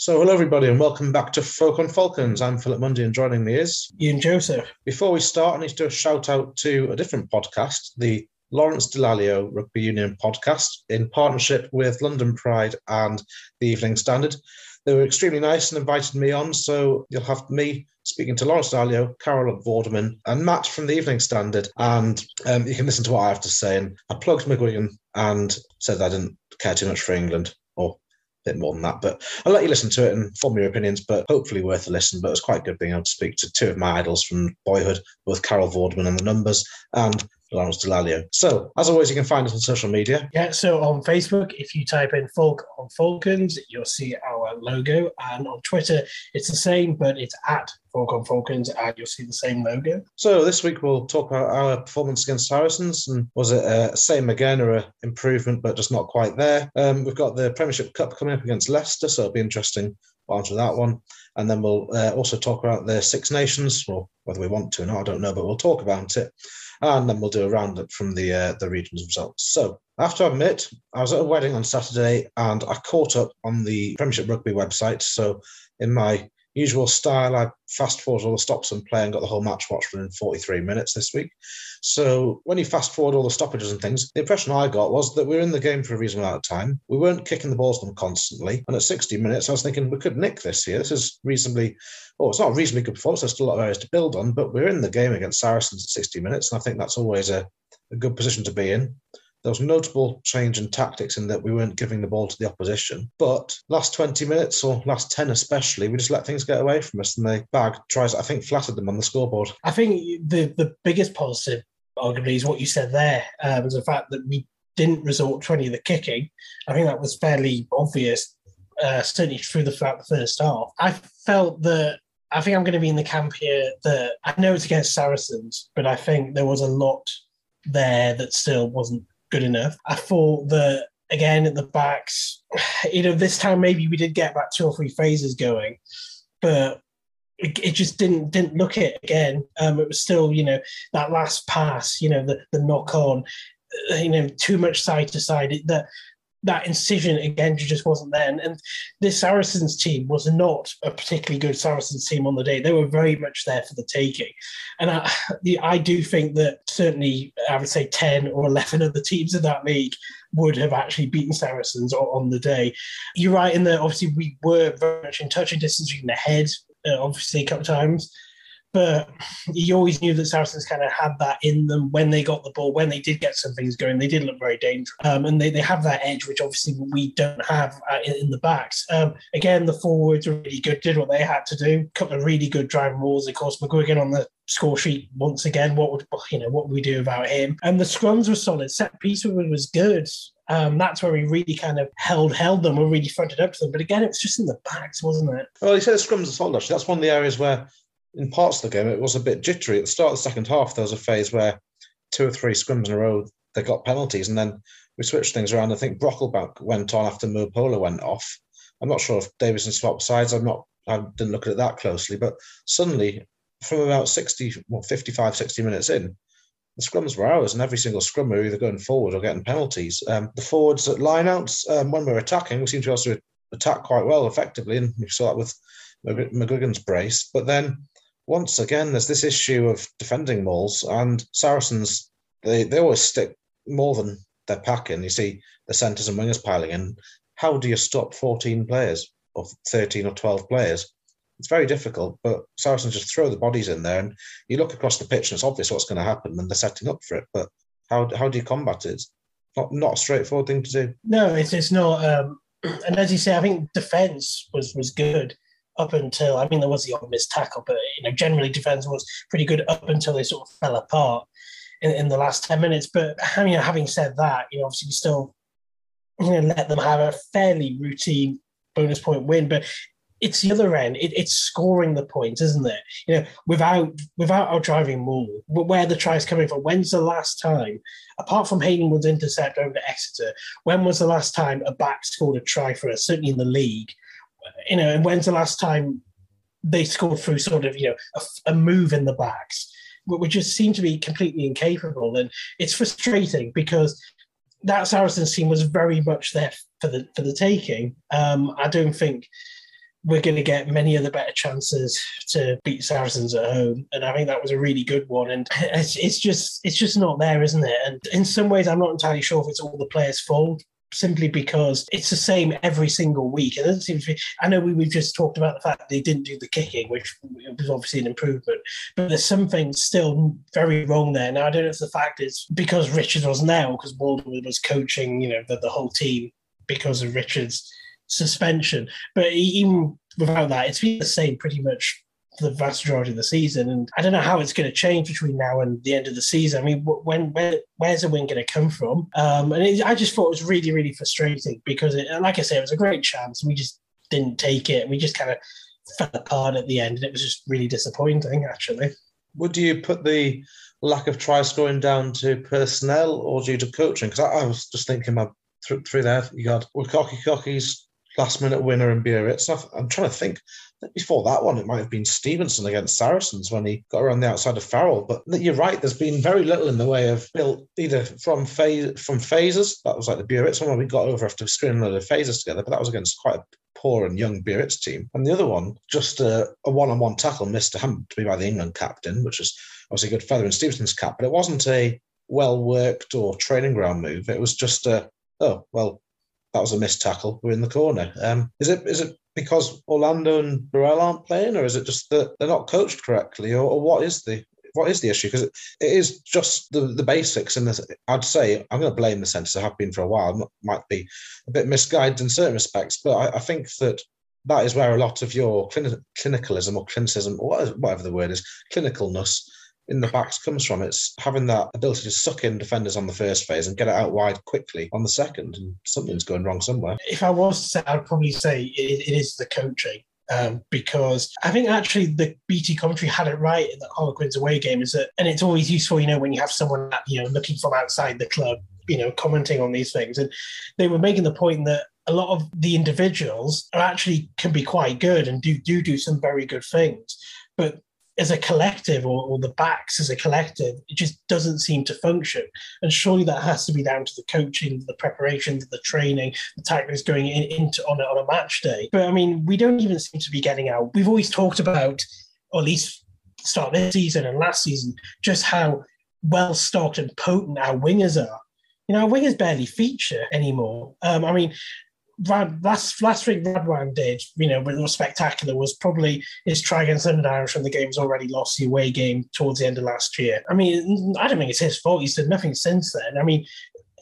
So, hello everybody, and welcome back to Folk on Falcons. I'm Philip Mundy, and joining me is Ian Joseph. Before we start, I need to do a shout out to a different podcast, the Lawrence Dallaglio Rugby Union podcast, in partnership with London Pride and the Evening Standard. They were extremely nice and invited me on, so you'll have me speaking to Lawrence Dallaglio, Carol Vorderman, and Matt from the Evening Standard, and um, you can listen to what I have to say. And I plugged McGuigan and said I didn't care too much for England, bit more than that. But I'll let you listen to it and form your opinions, but hopefully worth a listen. But it was quite good being able to speak to two of my idols from boyhood, both Carol Vorderman and the numbers and Lawrence Dallaglio. So, as always, you can find us on social media. Yeah, so on Facebook, if you type in Folk on Falcons, you'll see our logo. And on Twitter, it's the same, but it's at Folk on Falcons, and you'll see the same logo. So, this week we'll talk about our performance against Saracens. And was it a same again or an improvement, but just not quite there? Um, we've got the Premiership Cup coming up against Leicester, so it'll be interesting to answer that one. And then we'll uh, also talk about the Six Nations, or whether we want to or not, I don't know, but we'll talk about it and then we'll do a roundup from the uh, the region's results. So I admit, I was at a wedding on Saturday and I caught up on the Premiership Rugby website. So in my usual style, I fast forward all the stops and play and got the whole match watched within 43 minutes this week. So when you fast forward all the stoppages and things, the impression I got was that we were in the game for a reasonable amount of time. We weren't kicking the balls to them constantly. And at 60 minutes, I was thinking we could nick this here. This is reasonably, oh, it's not a reasonably good performance. There's still a lot of areas to build on, but we're in the game against Saracens at 60 minutes. And I think that's always a, a good position to be in. There was notable change in tactics in that we weren't giving the ball to the opposition. But last 20 minutes or last 10 especially, we just let things get away from us and they bag tries, I think, flattered them on the scoreboard. I think the, the biggest positive, arguably, is what you said there, uh, was the fact that we didn't resort to any of the kicking. I think that was fairly obvious, uh, certainly through the, throughout the first half. I felt that I think I'm going to be in the camp here that I know it's against Saracens, but I think there was a lot there that still wasn't good enough. I thought that again at the backs, you know, this time maybe we did get about two or three phases going, but it, it just didn't didn't look it again. Um, it was still, you know, that last pass, you know, the the knock on, uh, you know, too much side to side. That that incision again just wasn't there. And, this Saracens team was not a particularly good Saracens team on the day. They were very much there for the taking. And I, I do think that certainly, I would say 10 or 11 of the teams in that league would have actually beaten Saracens on the day. You're right in that obviously we were very much in touching distance, even ahead, uh, obviously, a couple of times but you always knew that Saracens kind of had that in them when they got the ball, when they did get some things going, they did look very dangerous. Um, and they, they have that edge, which obviously we don't have uh, in, the backs. Um, again, the forwards were really good, did what they had to do. A couple of really good driving balls. Of course, McGuigan on the score sheet once again. What would you know? What would we do about him? And the scrums were solid. Set piece was good. Um, that's where we really kind of held held them. We really fronted up to them. But again, it was just in the backs, wasn't it? Well, he said the scrums are solid. Actually, that's one of the areas where in parts of the game, it was a bit jittery. At the start of the second half, there was a phase where two or three scrums in a row, they got penalties, and then we switched things around. I think Brocklebank went on after Mupola went off. I'm not sure if Davison swapped sides. I'm not. I didn't look at it that closely, but suddenly, from about 60, well, 55, 60 minutes in, the scrums were ours, and every single scrum we were either going forward or getting penalties. Um, the forwards at lineouts, um, when we were attacking, we seemed to also attack quite well, effectively, and we saw that with McGuigan's brace. But then once again, there's this issue of defending mauls, and Saracens, they, they always stick more than their pack in. You see the centres and wingers piling in. How do you stop 14 players or 13 or 12 players? It's very difficult, but Saracens just throw the bodies in there, and you look across the pitch, and it's obvious what's going to happen, and they're setting up for it. But how, how do you combat it? Not, not a straightforward thing to do. No, it's, it's not. Um, and as you say, I think defence was, was good up until I mean there was the odd missed tackle, but you know generally defence was pretty good up until they sort of fell apart in, in the last ten minutes. But I mean, having said that, you know obviously we still you know let them have a fairly routine bonus point win, but it's the other end. It, it's scoring the points, isn't it? You know, without without our driving maul, where the tries coming from. When's the last time, apart from Haydenwood's intercept over to Exeter, when was the last time a back scored a try for us? Certainly in the league, you know, and when's the last time they scored through sort of, you know, a, a move in the backs, which just seem to be completely incapable. And it's frustrating because that Saracens team was very much there for the for the taking. Um, I don't think we're going to get many of the better chances to beat Saracens at home, and I think that was a really good one. And it's, it's just it's just not there, isn't it? And in some ways, I'm not entirely sure if it's all the players' fault simply because it's the same every single week. It to be. I know we, we've just talked about the fact they didn't do the kicking, which was obviously an improvement, but there's something still very wrong there. Now, I don't know if the fact is because Richards wasn't there because Baldwin was coaching, you know, the, the whole team because of Richards' suspension. But even without that, it's been the same pretty much the vast majority of the season. And I don't know how it's going to change between now and the end of the season. I mean, when where, where's the win going to come from? Um, and it, I just thought it was really, really frustrating because, it, like I said, it was a great chance. We just didn't take it. We just kind of fell apart at the end, and it was just really disappointing, actually. Would you put the lack of try scoring down to personnel or due to coaching? Because I, I, was just thinking about through, through there, you got Cocky Cocky's last minute winner in Biarritz. I'm trying to think. Before that one, it might have been Stevenson against Saracens when he got around the outside of Farrell. But you're right. There's been very little in the way of built either from phase from phases. That was like the Biarritz one where we got over after screening a of phases together. But that was against quite a poor and young Biarritz team. And the other one, just a, a one-on-one tackle missed to be by the England captain, which was obviously a good feather in Stevenson's cap. But it wasn't a well worked or training ground move. It was just a oh well that was a missed tackle. We're in the corner. Um, is it is it because Orlando and Burrell aren't playing, or is it just that they're not coached correctly, or, or what is the what is the issue? Because it, it is just the, the basics. And I'd say I'm going to blame the centres. I have been for a while. Might be a bit misguided in certain respects, but I, I think that that is where a lot of your clinicalism or clinicism, or whatever the word is, clinicalness in the backs comes from. It's having that ability to suck in defenders on the first phase and get it out wide quickly on the second. And something's going wrong somewhere. If I was to say, I'd probably say it, it is the coaching. Um, because I think actually the BT commentary had it right in the Harlequins away game is that, and it's always useful, you know, when you have someone you know looking from outside the club, you know, commenting on these things, and they were making the point that a lot of the individuals are actually can be quite good and do do do some very good things, but as a collective or, or, the backs as a collective, it just doesn't seem to function. And surely that has to be down to the coaching, the preparation, the training, the tactics going in, into on a, on a match day. But I mean, we don't even seem to be getting out. We've always talked about, or at least start this season and last season, just how well stocked and potent our wingers are. You know, our wingers barely feature anymore. Um, I mean, Rad, last last week Radwan did, you know, was spectacular was probably his try against London Irish when the game's already lost the away game towards the end of last year. I mean, I don't think it's his fault. He's done nothing since then. I mean,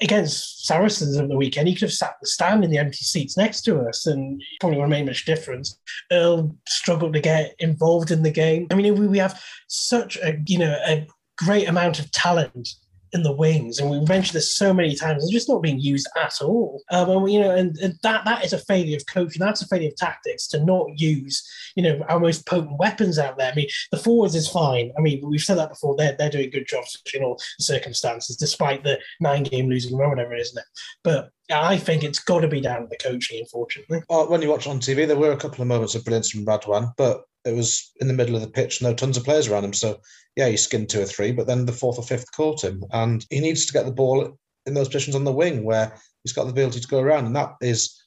against Saracens over the weekend, he could have sat the stand in the empty seats next to us and probably wouldn't have made much difference. Earl struggled to get involved in the game. I mean, we, we have such a, you know, a great amount of talent in the wings, and we've mentioned this so many times. It's just not being used at all. Um, and you know, and, and, that that is a failure of coaching. That's a failure of tactics to not use you know our most potent weapons out there. I mean, the forwards is fine. I mean, we've said that before. They're they're doing good jobs in all circumstances, despite the nine game losing run, whatever it is, isn't it? But I think it's got to be down to the coaching, unfortunately. Well, when you watch on TV, there were a couple of moments of brilliance from Radwan, but it was in the middle of the pitch, no tons of players around him. So yeah, he skinned two or three, but then the fourth or fifth caught him, and he needs to get the ball in those positions on the wing where he's got the ability to go around, and that is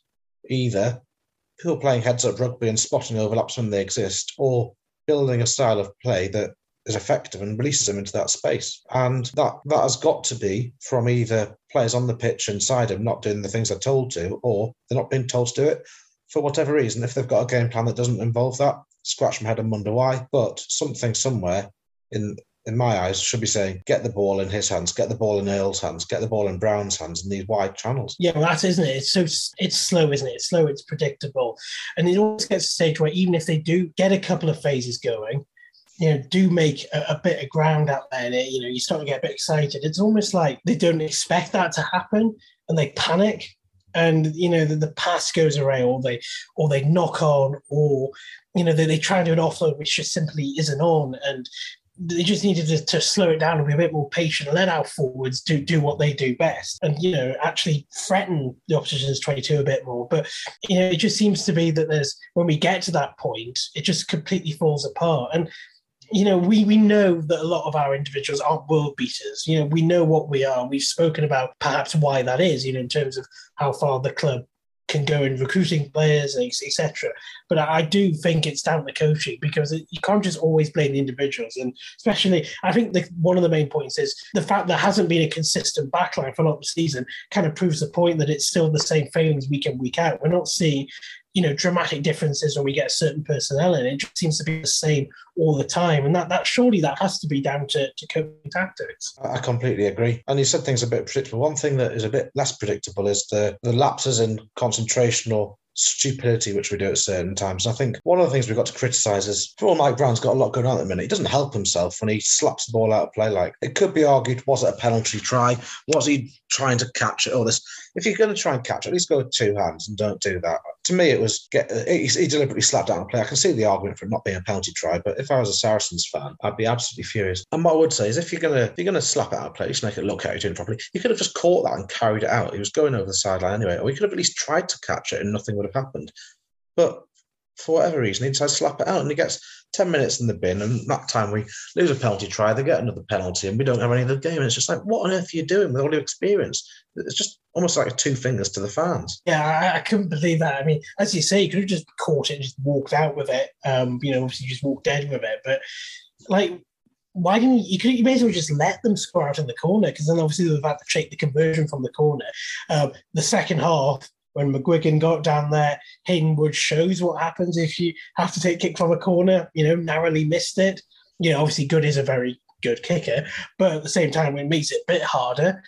either people playing heads up rugby and spotting overlaps when they exist, or building a style of play that is effective and releases them into that space. And that that has got to be from either players on the pitch inside him not doing the things they're told to, or they're not being told to do it for whatever reason. If they've got a game plan that doesn't involve that, scratch my head and wonder why. But something somewhere in in my eyes should be saying get the ball in his hands, get the ball in Earl's hands, get the ball in Brown's hands in these wide channels. Yeah, well, that isn't it. It's so it's slow, isn't it? It's slow. It's predictable, and it always gets to a stage where even if they do get a couple of phases going, you know, do make a, a, bit of ground out there, and it, you know, you start to get a bit excited. It's almost like they don't expect that to happen, and they panic, and you know, the, the pass goes away, or they, or they knock on, or you know, they, they try and do an offload which just simply isn't on, and they just needed to, to, slow it down and be a bit more patient let our forwards do do what they do best and you know actually threaten the opposition's 22 a bit more. But you know it just seems to be that there's when we get to that point it just completely falls apart. And you know, we we know that a lot of our individuals aren't world beaters. You know, we know what we are. We've spoken about perhaps why that is. You know, in terms of how far the club can go in recruiting players, etc. But I do think it's down to coaching because you can't just always blame the individuals. And especially, I think the, one of the main points is the fact there hasn't been a consistent backline for a lot of the season kind of proves the point that it's still the same failings week in, week out. We're not seeing you know dramatic differences when we get certain personnel in. It just seems to be the same all the time, and that that surely that has to be down to, to coaching tactics. I completely agree. And you said things a bit predictable. One thing that is a bit less predictable is the the lapses in concentration or stupidity which we do at certain times. And I think one of the things we've got to criticise is for all Mike Brown's got a lot going on at the minute. He doesn't help himself when he slaps the ball out of play. Like it could be argued, was it a penalty try? Was he trying to catch it? All this. If you're going to try and catch at least go with two hands and don't do that. To me, it was get. He, he deliberately slapped down a play. I can see the argument for it not being a penalty try, but if I was a Saracens fan, I'd be absolutely furious. And what I would say is, if you're gonna if you're gonna slap out of play, just make it look at it doing properly. You could have just caught that and carried it out. He was going over the sideline anyway, or he could have at least tried to catch it and nothing would have happened. But for whatever reason, he decides to slap it out and he gets 10 minutes in the bin. And that time we lose a penalty try, they get another penalty, and we don't have any of the game. And it's just like, what on earth are you doing with all your experience? It's just almost like two fingers to the fans. Yeah, I, I couldn't believe that. I mean, as you say, you could have just caught it and just walked out with it. Um, you know, obviously, just walked dead with it. But like, why didn't you? You, could, you may as well just let them score out in the corner because then obviously they've had to take the conversion from the corner. Um, the second half, when McGuigan got down there, Hayden Wood shows what happens if you have to take kick from a corner, you know, narrowly missed it. You know, obviously Goode is a very good kicker, but at the same time it makes it a bit harder.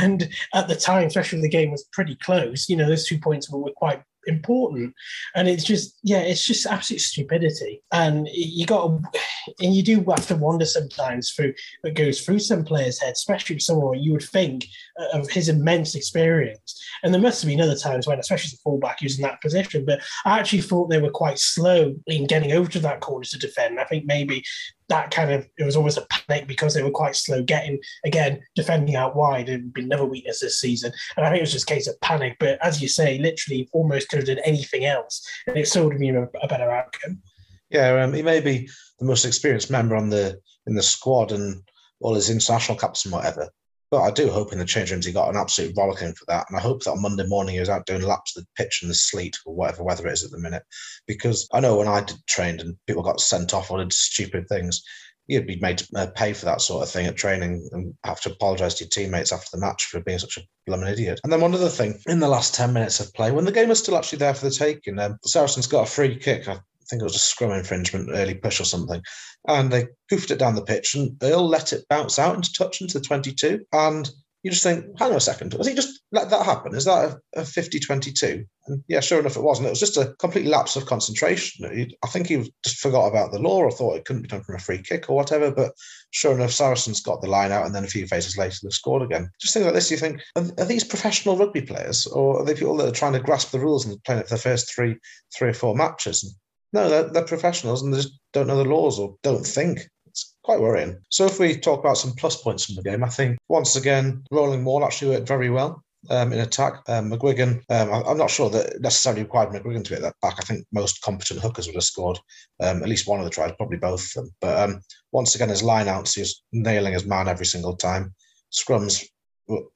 And at the time, especially the game was pretty close, you know, those two points were, were quite important. And it's just, yeah, it's just absolute stupidity. And you got, to, and you do have to wonder sometimes through what goes through some players' heads, especially someone you would think of his immense experience. And there must have been other times when, especially as a fullback, he was in that position. But I actually thought they were quite slow in getting over to that corner to defend. I think maybe that kind of it was almost a panic because they were quite slow getting again defending out wide It and been another weakness this season. And I think it was just a case of panic. But as you say, literally almost could have done anything else, and it still would have been a, a better outcome. Yeah, um, he may be the most experienced member on the in the squad and all his international caps and whatever. But I do hope in the change rooms he got an absolute rollicking for that. And I hope that on Monday morning he was out doing laps of the pitch in the sleet or whatever weather it is at the minute. Because I know when I did trained and people got sent off or did stupid things, you'd be made to uh, pay for that sort of thing at training and have to apologise to your teammates after the match for being such a blooming idiot. And then one other thing, in the last 10 minutes of play, when the game was still actually there for the taking, um, Saracens got a free kick. I think it was a scrum infringement, early push or something. And they goofed it down the pitch, and Earl let it bounce out into touch into the 22. And you just think, hang on a second, was he just let that happen? Is that a, 50 22? And yeah, sure enough, it wasn't. It was just a complete lapse of concentration. I think he just forgot about the law or thought it couldn't be done from a free kick or whatever. But sure enough, Saracens got the line out, and then a few phases later, they scored again. Just think like this, you think, are, are, these professional rugby players or are they people that are trying to grasp the rules and playing it for the first three, three or four matches? And no, they're, they're professionals and they just don't know the laws or don't think. It's quite worrying. So if we talk about some plus points from the game, I think once again, rolling Maul actually worked very well. Um, in attack. Um, McGuigan, um, I, am not sure that necessarily required McGuigan to get that back. I think most competent hookers would have scored um, at least one of the tries, probably both of them. But um, once again, his line outs, he's nailing his man every single time. Scrums,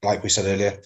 like we said earlier,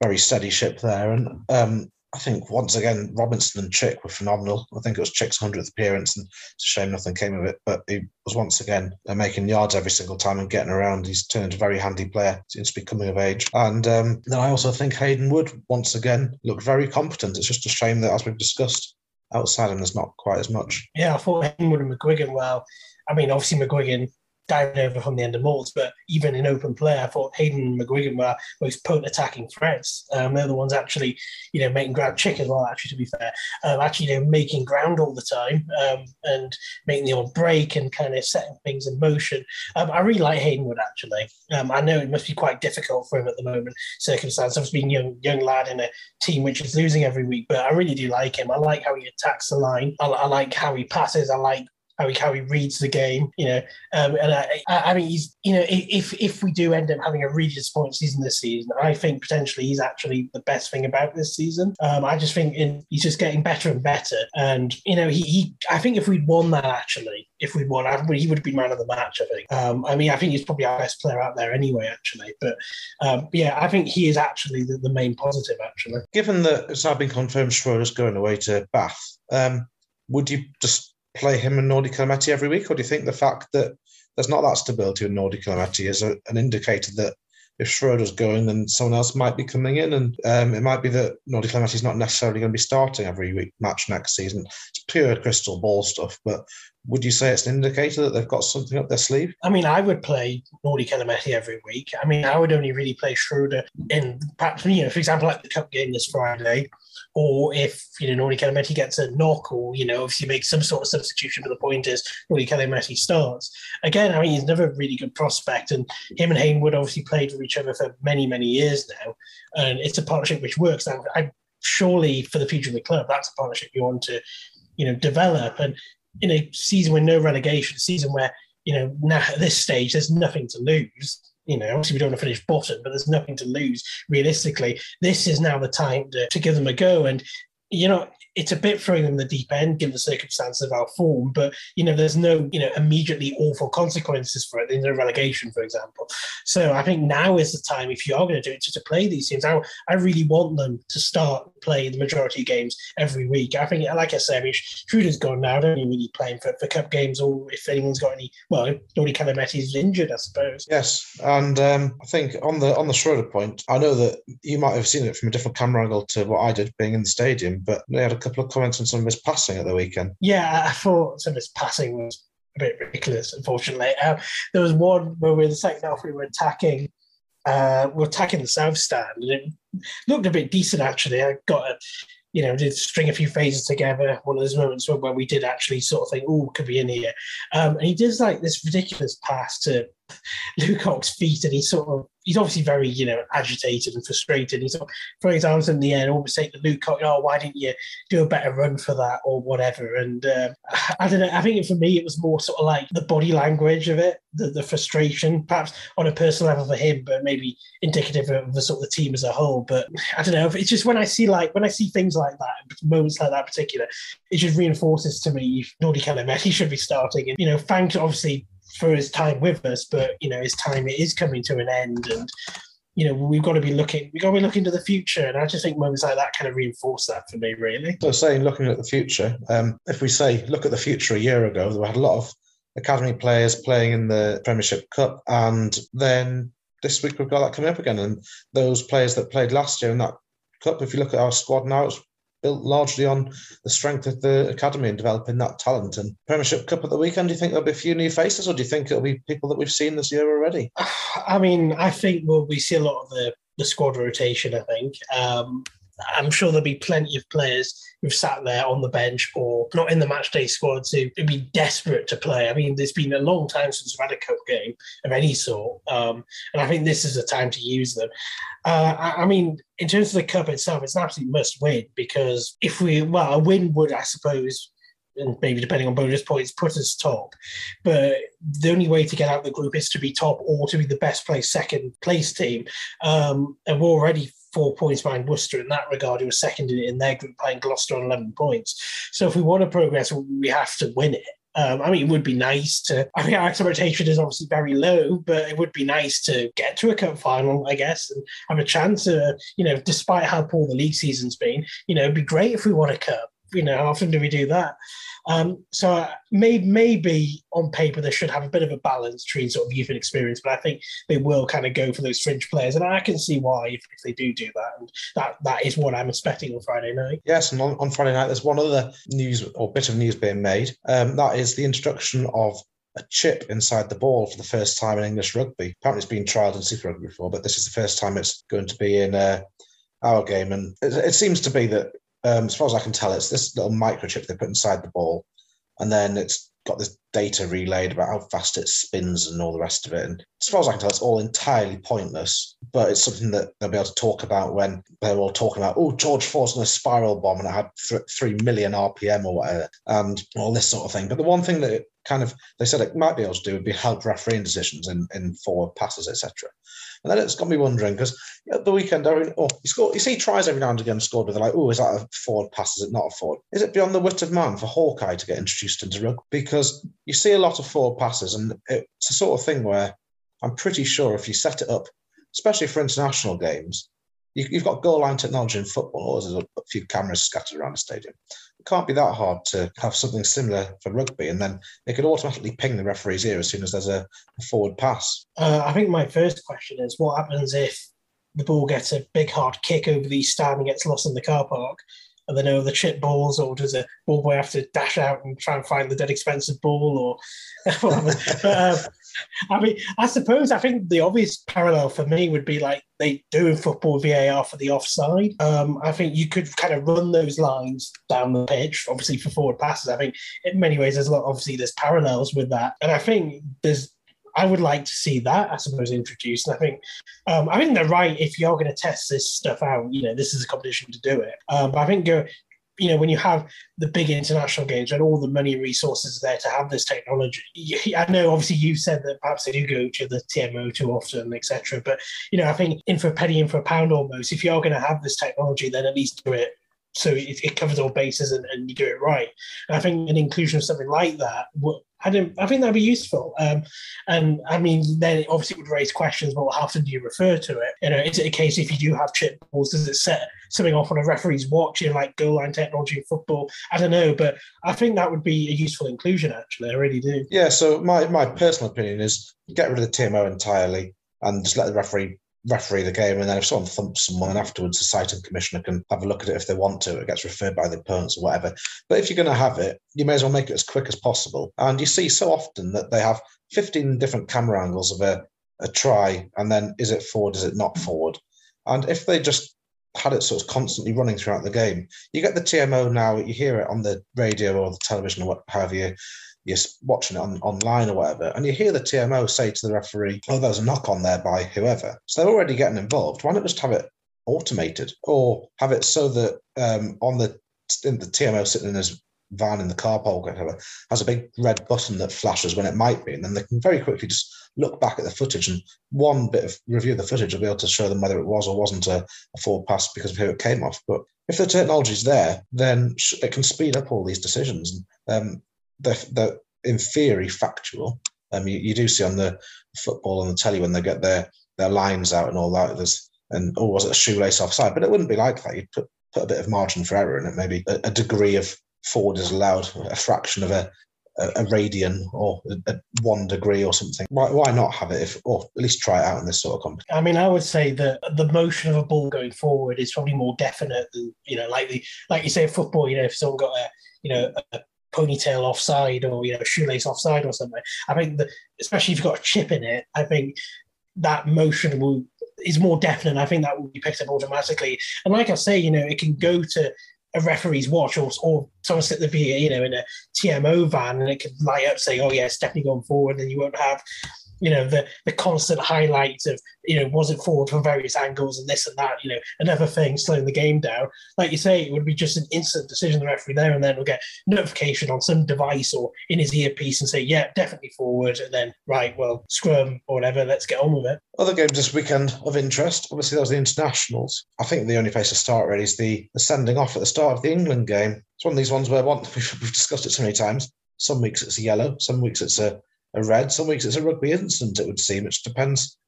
very steady ship there. And um, I think once again, Robinson and Chick were phenomenal. I think it was Chick's 100th appearance, and it's a shame nothing came of it. But he was once again uh, making yards every single time and getting around. He's turned a very handy player, seems to be coming of age. And um, then I also think Hayden Wood, once again, looked very competent. It's just a shame that, as we've discussed, outside him, there's not quite as much. Yeah, I thought Hayden Wood and McGuigan, well, I mean, obviously McGuigan diving over from the end of mauls, but even in open play, I thought Hayden and McGuigan were most potent attacking threats. Um, they're the ones actually, you know, making ground chick as well, actually, to be fair. Um, actually, know, making ground all the time um, and making the odd break and kind of setting things in motion. Um, I really like Haydenwood, actually. Um, I know it must be quite difficult for him at the moment, circumstance. Being a young, young lad in a team which is losing every week, but I really do like him. I like how he attacks the line. I, I like how he passes. I like how he how he reads the game, you know. Um, and I, I mean, he's you know, if if we do end up having a really disappointing season this season, I think potentially he's actually the best thing about this season. Um, I just think in, he's just getting better and better, and you know, he, he I think if we'd won that actually, if we'd won, he would have been man of the match. I think. Um, I mean, I think he's probably our best player out there anyway, actually. But um, yeah, I think he is actually the, the main positive. Actually, given that it's now been confirmed Schroeder's going away to Bath, um, would you just play him and Nordi Calameti every week, or do you think the fact that there's not that stability with Nordi Calameti is a, an indicator that if Schroeder's going, then someone else might be coming in, and um, it might be that Nordi Calameti's not necessarily going to be starting every week match next season. It's pure crystal ball stuff, but would you say it's an indicator that they've got something up their sleeve? I mean, I would play Nordi Calameti every week. I mean, I would only really play Schroeder in perhaps, you know, for example, like the cup game this Friday, or if, you know, Nordi Calameti gets a knock, or, you know, if you make some sort of substitution, but the point is Nordi Calameti starts. Again, I mean, he's never a really good prospect, and him and Hainwood obviously played with each other for many, many years now, and it's a partnership which works. And I, surely for the future of the club, that's a partnership you want to you know develop and in a season with no relegation, a season where you know now at this stage there's nothing to lose. You know, obviously we don't want to finish bottom, but there's nothing to lose realistically. This is now the time to, to give them a go. And you know, it's a bit throwing them in the deep end given the circumstances of our form, but you know, there's no you know immediately awful consequences for it. There's no relegation, for example. So I think now is the time if you are going to do it to, to play these teams. I, I really want them to start playing the majority of games every week. I think, like I said, I mean, Schroeder's gone now. I don't really playing for, for cup games or if anyone's got any. Well, of he's injured, I suppose. Yes, and um, I think on the on the Schroeder point, I know that you might have seen it from a different camera angle to what I did, being in the stadium, but they had a couple of comments on some of his passing at the weekend. Yeah, I thought some of his passing was a bit ridiculous, unfortunately. Uh, there was one where we in the second half we were attacking, uh, we are attacking the south stand, and it looked a bit decent actually. I got a, you know, did string a few phases together. One of those moments where, where we did actually sort of think, oh, could be in here. Um, and he does like this ridiculous pass to Luke's feet, and he sort of he's obviously very, you know, agitated and frustrated. He's throwing his arms in the air, and almost saying to Luke, "Oh, why didn't you do a better run for that or whatever?" And uh, I don't know. I think for me, it was more sort of like the body language of it, the, the frustration, perhaps on a personal level for him, but maybe indicative of the sort of the team as a whole. But I don't know. It's just when I see like when I see things like that, moments like that, particular, it just reinforces to me Nordi Calameti should be starting. And you know, thanks obviously for his time with us, but you know his time is coming to an end, and you know we've got to be looking we've got to be looking to the future, and I just think moments like that kind of reinforce that for me, really. So saying looking at the future, um, if we say look at the future a year ago, we had a lot of academy players playing in the Premiership Cup, and then this week we've got that coming up again, and those players that played last year in that cup, if you look at our squad now, it's built largely on the strength of the academy and developing that talent. And Premiership Cup at the weekend, do you think there'll be a few new faces, or do you think it'll be people that we've seen this year already? I mean, I think we'll we see a lot of the the squad rotation. I think. Um, I'm sure there'll be plenty of players who've sat there on the bench or not in the match day squad to be desperate to play. I mean, there's been a long time since we've had a cup game of any sort, um, and I think this is a time to use them. Uh, I, I, mean, in terms of the cup itself, it's an absolute must win because if we, well, a win would, I suppose, and maybe depending on bonus points, put us top. But the only way to get out of the group is to be top or to be the best place second place team. Um, and we're already four points behind Worcester in that regard, who was second in, in their group, playing Gloucester on 11 points. So if we want to progress, we have to win it. Um, I mean, it would be nice to. I mean, our expectation is obviously very low, but it would be nice to get to a cup final, I guess, and have a chance. To, you know, despite how poor the league season's been, you know, it'd be great if we won a cup. You know, how often do we do that? Um, so uh, maybe, maybe on paper they should have a bit of a balance between sort of youth and experience, but I think they will kind of go for those fringe players, and I can see why if, if they do do that, and that that is what I'm expecting on Friday night. Yes, and on, on Friday night there's one other news or bit of news being made. Um, that is the introduction of a chip inside the ball for the first time in English rugby. Apparently, it's been trialled in Super Rugby before, but this is the first time it's going to be in uh, our game. And it, it, seems to be that um, as far as I can tell, it's this little microchip they put inside the ball, and then it's got this data relayed about how fast it spins and all the rest of it. And as far as I can tell, it's all entirely pointless, but it's something that they'll be able to talk about when they're all talking about, oh, George Ford's going to spiral bomb and it had th- 3 million RPM or whatever, and all this sort of thing. But the one thing that it kind of, they said it might be able to do would be help refereeing decisions in, in forward passes, etc. And then it's got me wondering because at the weekend, I mean, oh, he scored. You see, tries every now and again scored, but they're like, oh, is that a forward pass? Is it not a forward? Is it beyond the wit of man for Hawkeye to get introduced into rugby? Because you see a lot of forward passes, and it's a sort of thing where I'm pretty sure if you set it up, especially for international games, you, have got goal line technology in football. or There's a, few cameras scattered around the stadium. It can't be that hard to have something similar for rugby, and then it could automatically ping the referee's ear as soon as there's a, a forward pass. Uh, I think my first question is what happens if the ball gets a big hard kick over the stand and gets lost in the car park? And then over the chip balls, or does a ball boy have to dash out and try and find the dead expensive ball, or whatever? but, um, I mean, I suppose I think the obvious parallel for me would be like they do in football VAR for the offside. Um, I think you could kind of run those lines down the pitch, obviously for forward passes. I think in many ways there's a lot. Obviously, there's parallels with that, and I think there's I would like to see that, I suppose, introduced. And I think, um, I think they're right. If you're going to test this stuff out, you know, this is a competition to do it. Um, but I think go, you know, when you have the big international games and all the money and resources there to have this technology, I know obviously you said that perhaps they do go to the TMO too often, etc. But you know, I think in for a penny, in for a pound, almost. If you're going to have this technology, then at least do it so it, it covers all bases and, and, you do it right. And I think an inclusion of something like that I don't. I think that'd be useful. Um, and I mean, then it obviously would raise questions. Well, how often do you refer to it? You know, is it a case if you do have chip balls, does it set something off on a referee's watch in like goal line technology in football? I don't know, but I think that would be a useful inclusion. Actually, I really do. Yeah. So my my personal opinion is get rid of the TMO entirely and just let the referee referee the game, and then if someone thumps someone, and afterwards the citing commissioner can have a look at it if they want to. It gets referred by the opponents or whatever. But if you're going to have it, you may as well make it as quick as possible. And you see so often that they have 15 different camera angles of a, a try, and then is it forward, is it not forward? And if they just had it sort of constantly running throughout the game, you get the TMO now, you hear it on the radio or the television or however you you're watching it on, online or whatever, and you hear the TMO say to the referee, "Oh, there's a knock on there by whoever," so they're already getting involved. Why not just have it automated or have it so that um, on the in the TMO sitting in his van in the car park whatever has a big red button that flashes when it might be, and then they can very quickly just look back at the footage and one bit of review of the footage will be able to show them whether it was or wasn't a, a forward pass because of who it came off. But if the technology is there, then it can speed up all these decisions. Um, they're, they're in theory factual. Um, you, you do see on the football on the telly when they get their their lines out and all that. There's and oh, was it a shoelace offside? But it wouldn't be like that. You'd put put a bit of margin for error in it. Maybe a, a degree of forward is allowed, a fraction of a a, a radian or a, a, one degree or something. Why, why not have it if, or at least try it out in this sort of competition? I mean, I would say that the motion of a ball going forward is probably more definite than you know, like the like you say, football. You know, if someone got a you know a ponytail offside or you know shoelace offside or something. I think that especially if you've got a chip in it, I think that motion will is more definite. I think that will be picked up automatically. And like I say, you know, it can go to a referee's watch or, or someone sit the VA, you know, in a TMO van and it could light up saying, oh yeah, it's definitely going forward. And you won't have you know the the constant highlights of you know was it forward from various angles and this and that you know another thing slowing the game down. Like you say it would be just an instant decision the referee there and then will get notification on some device or in his earpiece and say yeah definitely forward and then right well scrum or whatever let's get on with it. Other games this weekend of interest obviously those are the internationals. I think the only place to start really is the, the sending off at the start of the england game. It's one of these ones where one, we've discussed it so many times. Some weeks it's a yellow some weeks it's a a red. Some weeks it's a rugby incident, it would seem. It depends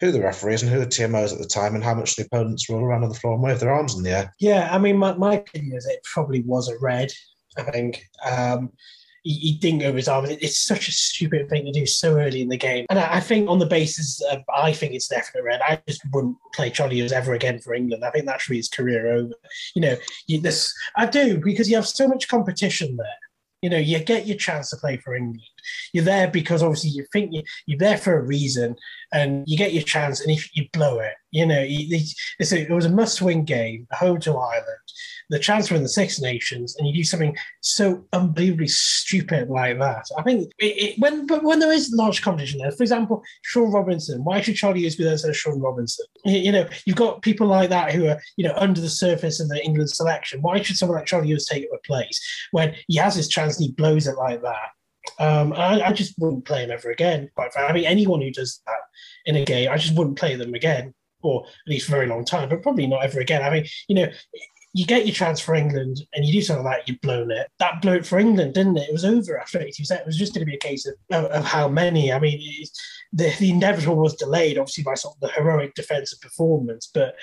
who the referee is and who the TMO is at the time and how much the opponents roll around on the floor and wave their arms in the air. Yeah, I mean, my, my opinion is it probably was a red, I think. Um, he, he, didn't go with his arms. It's such a stupid thing to do so early in the game. And I, I think on the basis of, I think it's definite red. I just wouldn't play Charlie Ewels ever again for England. I think that should be his career over. You know, you, this I do because you have so much competition there. You know, you get your chance to play for England You're there because obviously you think you, you're there for a reason, and you get your chance, and if you blow it, you know, it's a, it was a must-win game, home to Ireland the chance in the Six Nations and you do something so unbelievably stupid like that. I think it, it, when but when there is large competition there, for example, Sean Robinson, why should Charlie Ewels be there instead of Sean Robinson? You, know, you've got people like that who are you know under the surface in the England selection. Why should someone like Charlie Ewels take a place when he has his chance and he blows it like that? Um, I, I, just wouldn't play him ever again. Quite frankly, I mean, anyone who does that in a game, I just wouldn't play them again, or at least for a very long time, but probably not ever again. I mean, you know, you get your chance for England and you do something like that, you've blown it. That blew it for England, didn't it? It was over after 80 It was just going to be a case of, of, of how many. I mean, the, the inevitable was delayed, obviously, by sort of the heroic defensive performance. But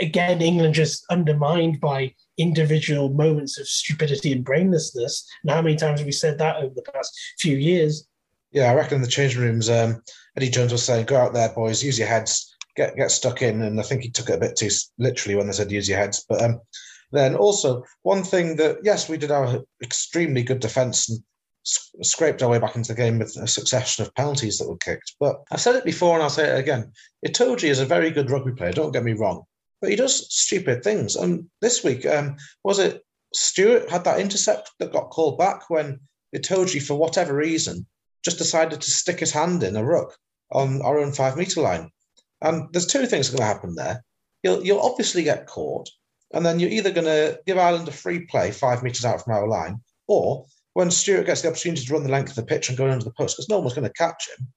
again, England just undermined by individual moments of stupidity and brainlessness. And how many times have we said that over the past few years? Yeah, I reckon in the changing rooms, um, Eddie Jones was saying, go out there, boys, use your heads get get stuck in, and I think he took it a bit too literally when they said use your heads. But um, then also one thing that yes, we did our extremely good defence and scraped our way back into the game with a succession of penalties that were kicked. But I've said it before and I'll say it again. Itoje is a very good rugby player. Don't get me wrong, but he does stupid things. And this week, um, was it Steward had that intercept that got called back when Itoje, for whatever reason, just decided to stick his hand in a ruck on our own five meter line. And there's two things going to happen there. You'll, you'll obviously get caught, and then you're either going to give Ireland a free play five metres out from our line, or when Steward gets the opportunity to run the length of the pitch and go into the post, because no one's going to catch him,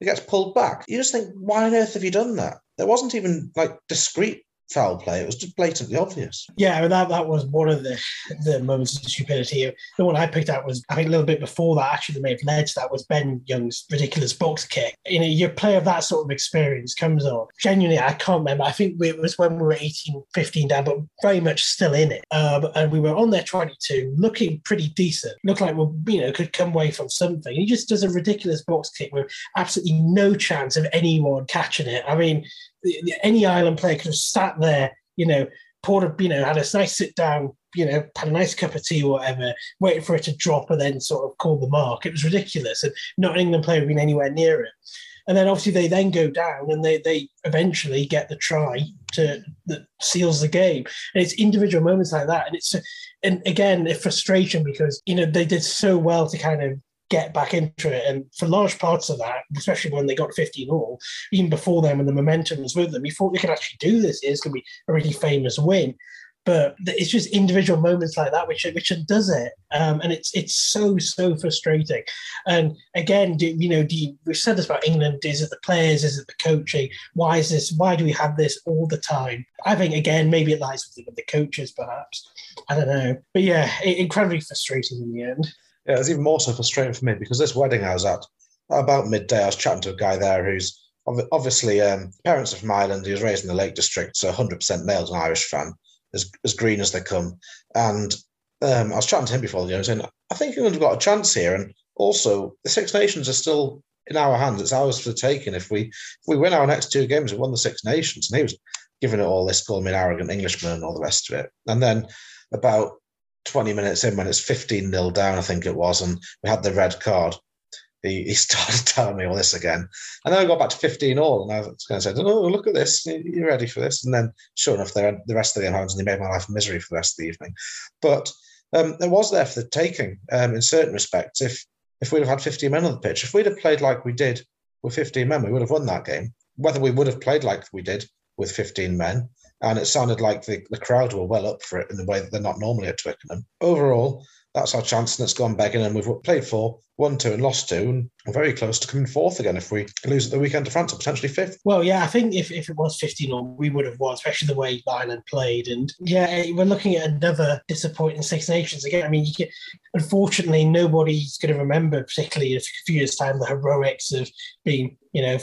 he gets pulled back. You just think, why on earth have you done that? There wasn't even like discreet foul play. It was just blatantly obvious. Yeah, that that was one of the the moments of stupidity. The one I picked out was I think a little bit before that. Actually, may have led to that was Ben Youngs' ridiculous box kick. You know, your player of that sort of experience comes on. Genuinely, I can't remember. I think it was when we were 18, 15 down, but very much still in it. Um, and we were on their 22, looking pretty decent. Looked like we you know could come away from something. He just does a ridiculous box kick with absolutely no chance of anyone catching it. I mean, any island player could have sat there, you know, poured a, you know, had a nice sit down, you know, had a nice cup of tea or whatever, waiting for it to drop and then sort of call the mark. It was ridiculous. And not an England player been anywhere near it. And then obviously they then go down and they they eventually get the try to that seals the game. And it's individual moments like that. And it's and again, a frustration because you know they did so well to kind of get back into it. And for large parts of that, especially when they got 15 all, even before then when the momentum was with them, you thought they could actually do this. It's going to be a really famous win. But it's just individual moments like that which which does it, um, and it's it's so so frustrating. And again, do, you know, do you, we've said this about England? Is it the players? Is it the coaching? Why is this? Why do we have this all the time? I think again, maybe it lies with the, with the coaches, perhaps. I don't know, but yeah, incredibly frustrating in the end. Yeah, it was even more so frustrating for me because this wedding I was at, about midday, I was chatting to a guy there who's obviously um, parents are from Ireland. He was raised in the Lake District, so 100% nailed an Irish fan, as, as green as they come. And um, I was chatting to him before the game, saying, I think England have got a chance here. And also, the Six Nations are still in our hands. It's ours for the taking. If we if we win our next two games, we won the Six Nations. And he was giving it all this, calling me an arrogant Englishman and all the rest of it. And then about 20 minutes in when it's 15 nil down, I think it was, and we had the red card. He, he started telling me all this again. And then I got back to 15 all, and I was going to say, Oh, look at this. You're ready for this. And then, sure enough, the rest of the happens, and he made my life misery for the rest of the evening. But um, it was there for the taking um, in certain respects. If if we'd have had 15 men on the pitch, if we'd have played like we did with 15 men, we would have won that game. Whether we would have played like we did with 15 men, and it sounded like the, the crowd were well up for it in the way that they're not normally at Twickenham. Overall, that's our chance, and it's gone begging, and we've played four, won two, and lost two, and we're very close to coming fourth again if we lose at the weekend to France, or potentially fifth. Well, yeah, I think if, if it was 15 or we would have won, especially the way Ireland played. And yeah, eh, we're looking at another disappointing Six Nations again. I mean, you get, unfortunately, nobody's going to remember, particularly in a few years' time, the heroics of being, you know,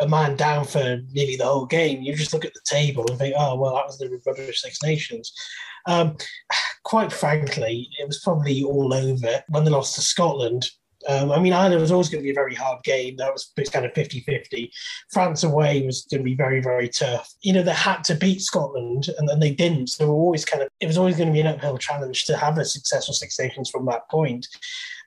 a man down for nearly the whole game, you just look at the table and think, oh, well, that was the rubbish Six Nations. Um, quite frankly, it was probably all over when they lost to Scotland. Um, I mean, Ireland was always going to be a very hard game. That was kind of 50 50. France away was going to be very, very tough. You know, they had to beat Scotland and then they didn't. So we always kind of, it was always going to be an uphill challenge to have a successful Six Nations from that point.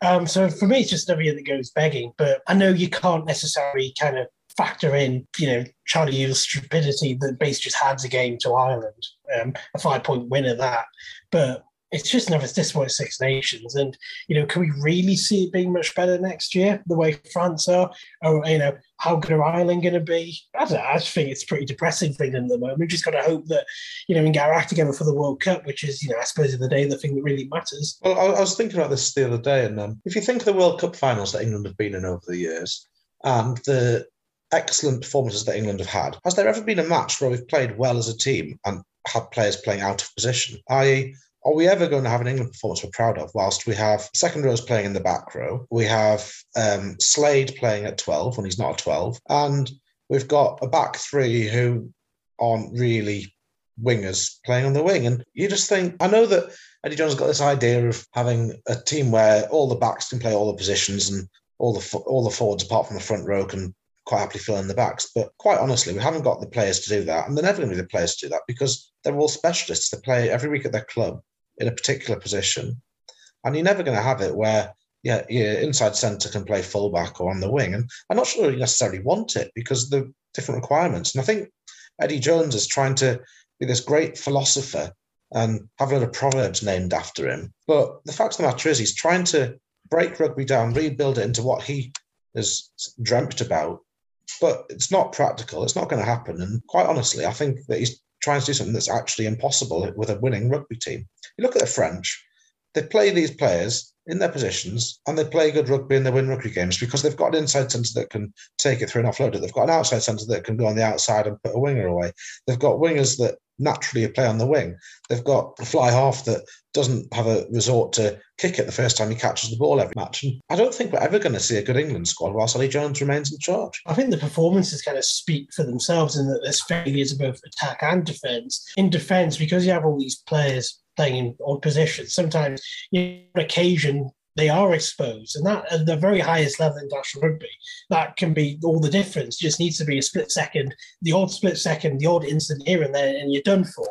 Um, so for me, it's just another year that goes begging. But I know you can't necessarily kind of factor in, you know, Charlie Ewels' stupidity that base just hands a game to Ireland, um, a five point win at that. But it's just never this way Six Nations. And, you know, can we really see it being much better next year, the way France are? Or, you know, how good are Ireland going to be? I don't know. I just think it's pretty depressing thing at the moment. We've just got to hope that, you know, we can get our act together for the World Cup, which is, you know, I suppose in the day, the thing that really matters. Well, I, I was thinking about this the other day. And um, if you think of the World Cup finals that England have been in over the years and the excellent performances that England have had, has there ever been a match where we've played well as a team and had players playing out of position? I.e., are we ever going to have an England performance we're proud of? Whilst we have second rows playing in the back row, we have um, Slade playing at 12 when he's not a 12, and we've got a back three who aren't really wingers playing on the wing. And you just think, I know that Eddie Jones got this idea of having a team where all the backs can play all the positions and all the all the forwards apart from the front row can quite happily fill in the backs. But quite honestly, we haven't got the players to do that, and they're never going to be the players to do that because they're all specialists. They play every week at their club in a particular position, and you're never going to have it where yeah, your inside centre can play fullback or on the wing. And I'm not sure you necessarily want it because the different requirements. And I think Eddie Jones is trying to be this great philosopher and have a lot of proverbs named after him. But the fact of the matter is, he's trying to break rugby down, rebuild it into what he has dreamt about. But it's not practical. It's not going to happen. And quite honestly, I think that he's trying to do something that's actually impossible with a winning rugby team. You look at the French, they play these players in their positions and they play good rugby and they win rugby games because they've got an inside centre that can take it through and offload. They've got an outside centre that can go on the outside and put a winger away. They've got wingers that naturally play on the wing. They've got a fly half that doesn't have a resort to kick it the first time he catches the ball every match. And I don't think we're ever going to see a good England squad while Eddie Jones remains in charge. I think the performances kind of speak for themselves in that there's failures both attack and defence. In defence, because you have all these players playing in odd positions, sometimes you know, on occasion they are exposed, and that at the very highest level in international rugby, that can be all the difference. It just needs to be a split second, the odd split second, the odd instant here and there, and you're done for.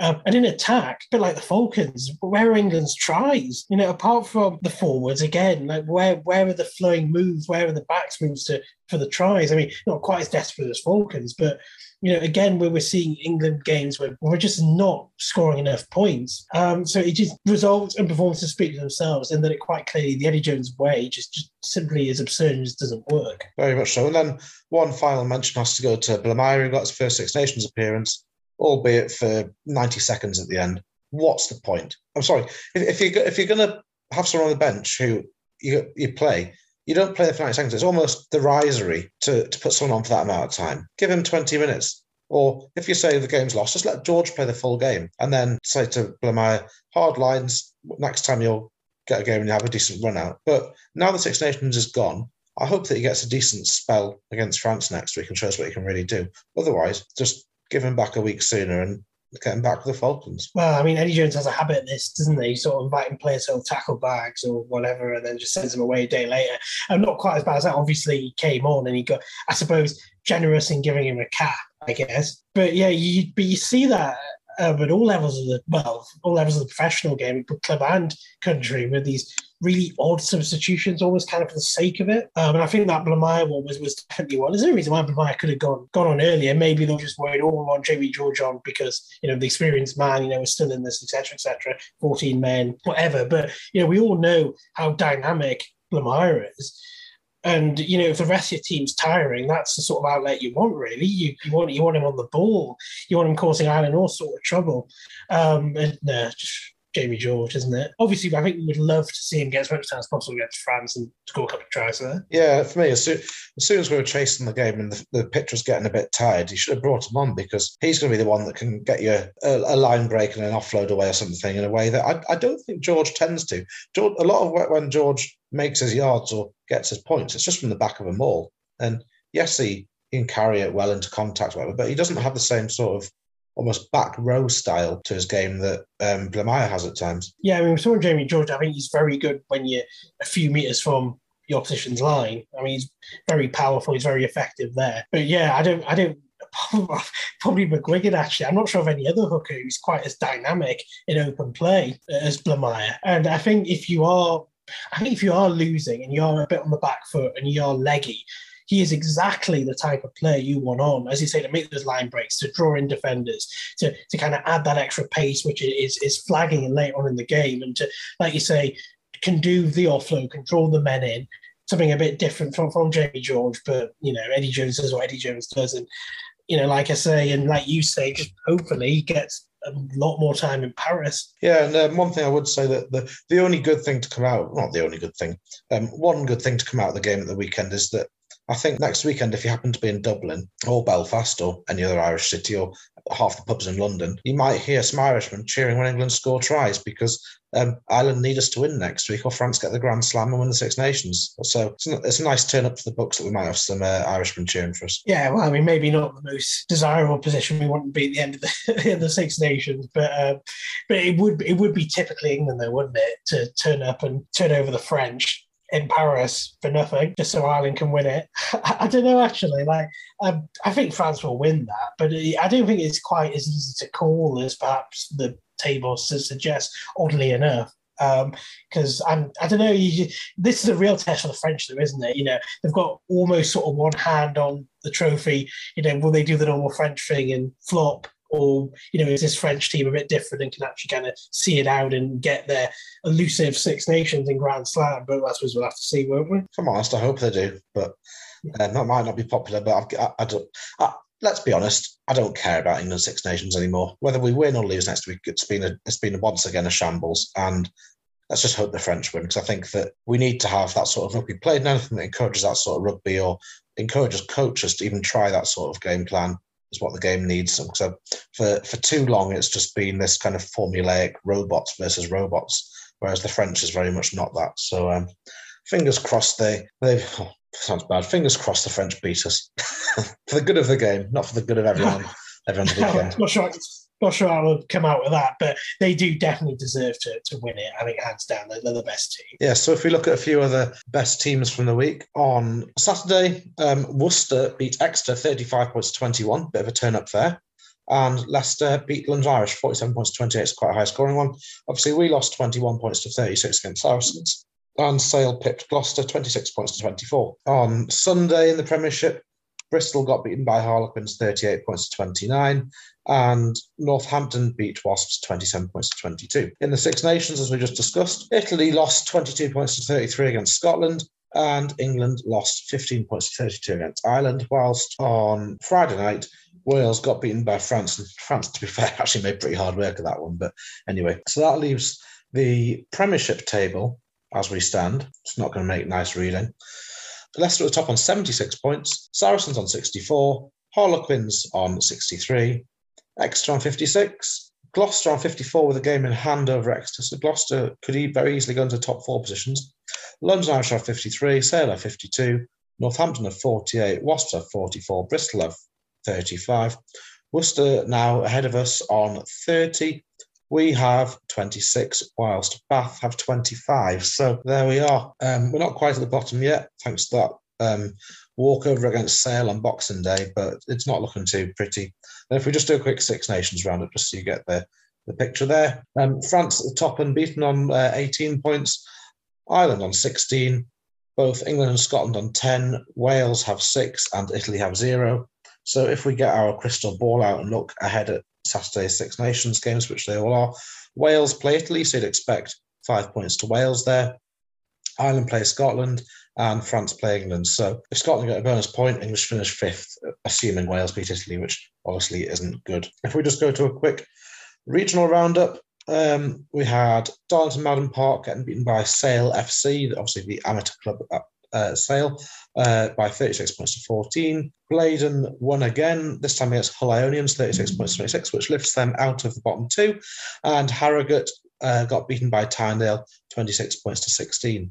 Um, and in attack, but like the Falcons, where are England's tries? You know, apart from the forwards, again, like where where are the flowing moves? Where are the backs moves to for the tries? I mean, not quite as desperate as Falcons, but you know, again, where we're seeing England games where we're just not scoring enough points. Um, so it just results and performances speak for themselves, and that it quite clearly the Eddie Jones way just, just simply is absurd and just doesn't work. Very much so. And then one final mention has to go to Blamire, who got his first Six Nations appearance albeit for 90 seconds at the end. What's the point? I'm sorry. If, if you if you're going to have someone on the bench who you you play, you don't play for 90 seconds. It's almost derisory to, to put someone on for that amount of time. Give him 20 minutes. Or if you say the game's lost, just let George play the full game and then say to Blamire, hard lines, next time you'll get a game and you have a decent run out. But now the Six Nations is gone, I hope that he gets a decent spell against France next week and shows what he can really do. Otherwise, just give him back a week sooner and get him back with the Falcons. Well, I mean, Eddie Jones has a habit of this, doesn't he? Sort of inviting players to tackle bags or whatever, and then just sends them away a day later. And not quite as bad as that. Obviously, he came on and he got, I suppose, generous in giving him a cap, I guess. But yeah, you but you see that uh, at all levels of the well, all levels of the professional game, club and country, with these really odd substitutions, almost kind of for the sake of it. Um, and I think that Blamire one was, was definitely one. There's no reason why Blamire could have gone gone on earlier. Maybe they were just worried, oh, we want Jamie George on because, you know, the experienced man, you know, was still in this, etc., etc., 14 men, whatever. But, you know, we all know how dynamic Blamire is. And you know, if the rest of your team's tiring, that's the sort of outlet you want. Really, you, you want you want him on the ball. You want him causing Ireland all sort of trouble. Um, and, uh, just Jamie George, isn't it? Obviously, I think we would love to see him get as much time as possible against France and score a couple of tries there. Yeah, for me, as soon as, soon as we were chasing the game and the, the pitch was getting a bit tired, you should have brought him on because he's going to be the one that can get you a, a line break and an offload away or something in a way that I, I don't think George tends to. George, a lot of when George makes his yards or gets his points, it's just from the back of a maul. And yes, he, he can carry it well into contact, whatever, but he doesn't have the same sort of almost back row style to his game that um, Blamire has at times. Yeah, I mean, we saw Jamie George. I think he's very good when you're a few meters from the opposition's line. I mean, he's very powerful. He's very effective there. But yeah, I don't, I don't. Probably McGuigan, actually. I'm not sure of any other hooker who's quite as dynamic in open play as Blamire. And I think if you are, I think if you are losing and you're a bit on the back foot and you're leggy, he is exactly the type of player you want on, as you say, to make those line breaks, to draw in defenders, to, to kind of add that extra pace, which is, is flagging late on in the game, and to, like you say, can do the offload, draw the men in, something a bit different from, from Jamie George, but, you know, Eddie Jones does what Eddie Jones does. And, you know, like I say, and like you say, just hopefully he gets a lot more time in Paris. Yeah, and um, one thing I would say that the the only good thing to come out, not the only good thing, um, one good thing to come out of the game at the weekend is that I think next weekend, if you happen to be in Dublin or Belfast or any other Irish city or half the pubs in London, you might hear some Irishmen cheering when England score tries because um, Ireland need us to win next week or France get the Grand Slam and win the Six Nations. So it's, it's a nice turn up for the books that we might have some uh, Irishmen cheering for us. Yeah, well, I mean, maybe not the most desirable position we want to be at the end of the, the, the Six Nations, but uh, but it would it would be typically England though, wouldn't it, to turn up and turn over the French in Paris for nothing, just so Ireland can win it. I, I don't know, actually. Like, um, I think France will win that, but I don't think it's quite as easy to call as perhaps the table suggests. Oddly enough, because um, I don't know. You, this is a real test for the French, though, isn't it? You know, they've got almost sort of one hand on the trophy. You know, will they do the normal French thing and flop? Or you know is this French team a bit different and can actually kind of see it out and get their elusive Six Nations in Grand Slam? But I suppose we'll have to see, won't we? Come on, I hope they do, but uh, that might not be popular. But I, I don't. I, let's be honest, I don't care about England Six Nations anymore. Whether we win or lose next week, it's been a, it's been once again a shambles, and let's just hope the French win because I think that we need to have that sort of rugby played. and Anything that encourages that sort of rugby or encourages coaches to even try that sort of game plan is what the game needs. So for, for too long, it's just been this kind of formulaic robots versus robots, whereas the French is very much not that. So um, fingers crossed they they oh, sounds bad. Fingers crossed the French beat us for the good of the game, not for the good of everyone. Everyone's weekend. not sure not sure I would come out with that, but they do definitely deserve to, to win it. I think hands down, they're, they're the best team. Yeah. So if we look at a few other best teams from the week on Saturday, um, Worcester beat Exeter 35 points to 21, bit of a turn up there. And Leicester beat London Irish 47 points to 28. It's quite a high scoring one. Obviously, we lost 21 points to 36 against Saracens. And Sale pipped Gloucester 26 points to 24. On Sunday in the Premiership, Bristol got beaten by Harlequins 38 points to 29 and Northampton beat Wasps 27 points to 22. In the Six Nations, as we just discussed, Italy lost 22 points to 33 against Scotland, and England lost 15 points to 32 against Ireland, whilst on Friday night, Wales got beaten by France. And France, to be fair, actually made pretty hard work of that one. But anyway, so that leaves the Premiership table as we stand. It's not going to make nice reading. Leicester at the top on 76 points, Saracens on 64, Harlequins on 63, Exeter on 56. Gloucester on 54 with a game in hand over Exeter. So Gloucester could very easily go into top four positions. London Irish have 53, Sale have 52, Northampton have 48, Wasps have 44, Bristol have 35. Worcester now ahead of us on 30. We have 26, whilst Bath have 25. So there we are. Um, we're not quite at the bottom yet, thanks to that um, walkover against Sale on Boxing Day, but it's not looking too pretty. And if we just do a quick Six Nations roundup, just so you get the, the picture there. Um, France at the top and beaten on uh, 18 points, Ireland on 16, both England and Scotland on 10, Wales have six, and Italy have zero. So if we get our crystal ball out and look ahead at Saturday's Six Nations games, which they all are, Wales play Italy, so you'd expect five points to Wales there. Ireland play Scotland, and France play England. So if Scotland get a bonus point, English finish fifth, assuming Wales beat Italy, which obviously isn't good. If we just go to a quick regional roundup, um, we had Darlington Mowden Park getting beaten by Sale FC, obviously the amateur club uh, Sale, uh, by 36 points to 14. Blaydon won again, this time against Hull Ionians, 36 points to 26, which lifts them out of the bottom two. And Harrogate uh, got beaten by Tynedale, 26 points to 16.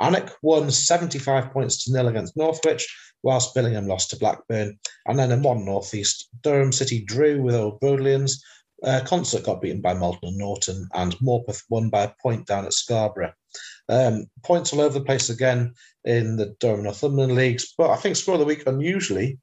Alnwick won 75 points to nil against Northwich, whilst Billingham lost to Blackburn. And then in one northeast, Durham City drew with Old Brodleians. Uh, Consett got beaten by Malton and Norton, and Morpeth won by a point down at Scarborough. Um, points all over the place again in the Durham Northumberland leagues, but I think score of the week unusually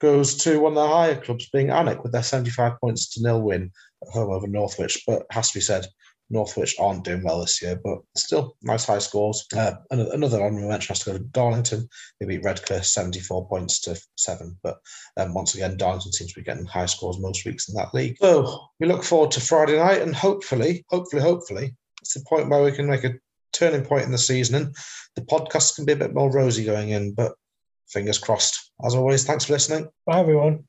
goes to one of the higher clubs, being Alnwick, with their 75 points to nil win at home over Northwich. But has to be said, Northwich aren't doing well this year, but still nice high scores. Uh, another, another honorable mention has to go to Darlington. They beat Redcar 74 points to seven. But um, once again, Darlington seems to be getting high scores most weeks in that league. So we look forward to Friday night and hopefully, hopefully, hopefully, it's the point where we can make a turning point in the season and the podcast can be a bit more rosy going in. But fingers crossed. As always, thanks for listening. Bye, everyone.